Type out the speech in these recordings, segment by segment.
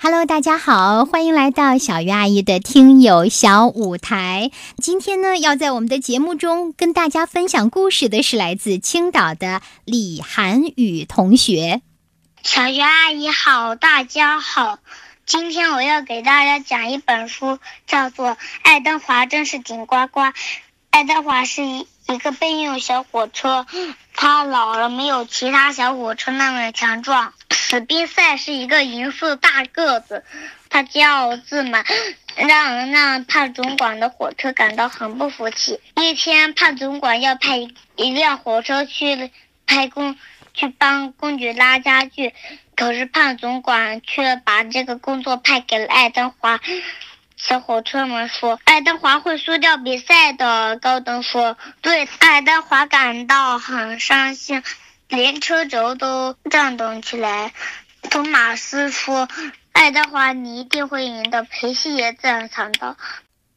Hello，大家好，欢迎来到小鱼阿姨的听友小舞台。今天呢，要在我们的节目中跟大家分享故事的是来自青岛的李涵宇同学。小鱼阿姨好，大家好，今天我要给大家讲一本书，叫做《爱德华真是顶呱呱》。爱德华是一一个备用小火车，它老了，没有其他小火车那么强壮。史宾塞是一个银色大个子，他骄傲自满，让让帕总管的火车感到很不服气。一天，帕总管要派一辆火车去派工去帮公爵拉家具，可是帕总管却把这个工作派给了爱德华。小火车们说：“爱德华会输掉比赛的。”高登说：“对。”爱德华感到很伤心。连车轴都转动起来。托马斯说：“爱德华，你一定会赢的。”裴西也赞赏道：“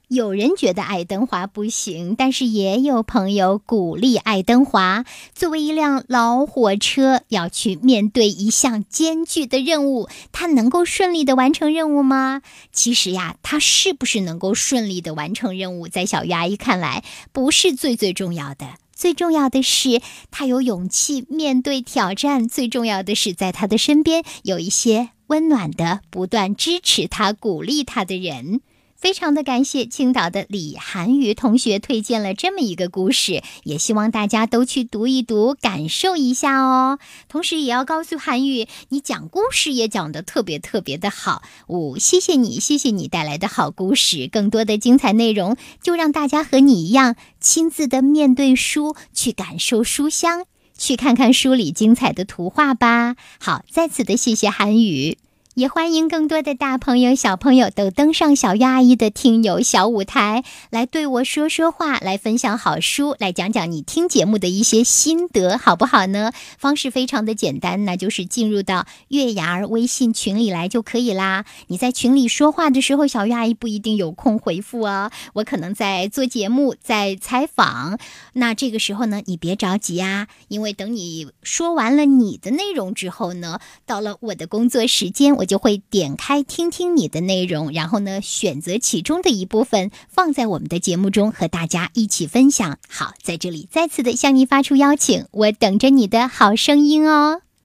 有人觉得爱德华不行，但是也有朋友鼓励爱德华。作为一辆老火车，要去面对一项艰巨的任务，他能够顺利的完成任务吗？其实呀，他是不是能够顺利的完成任务，在小鱼阿姨看来，不是最最重要的。”最重要的是，他有勇气面对挑战。最重要的是，在他的身边有一些温暖的、不断支持他、鼓励他的人。非常的感谢青岛的李涵宇同学推荐了这么一个故事，也希望大家都去读一读，感受一下哦。同时，也要告诉涵宇，你讲故事也讲得特别特别的好。五，谢谢你，谢谢你带来的好故事。更多的精彩内容，就让大家和你一样，亲自的面对书，去感受书香，去看看书里精彩的图画吧。好，再次的谢谢涵宇。也欢迎更多的大朋友、小朋友都登上小鱼阿姨的听友小舞台，来对我说说话，来分享好书，来讲讲你听节目的一些心得，好不好呢？方式非常的简单，那就是进入到月牙儿微信群里来就可以啦。你在群里说话的时候，小鱼阿姨不一定有空回复哦，我可能在做节目、在采访。那这个时候呢，你别着急啊，因为等你说完了你的内容之后呢，到了我的工作时间。我就会点开听听你的内容，然后呢，选择其中的一部分放在我们的节目中和大家一起分享。好，在这里再次的向你发出邀请，我等着你的好声音哦。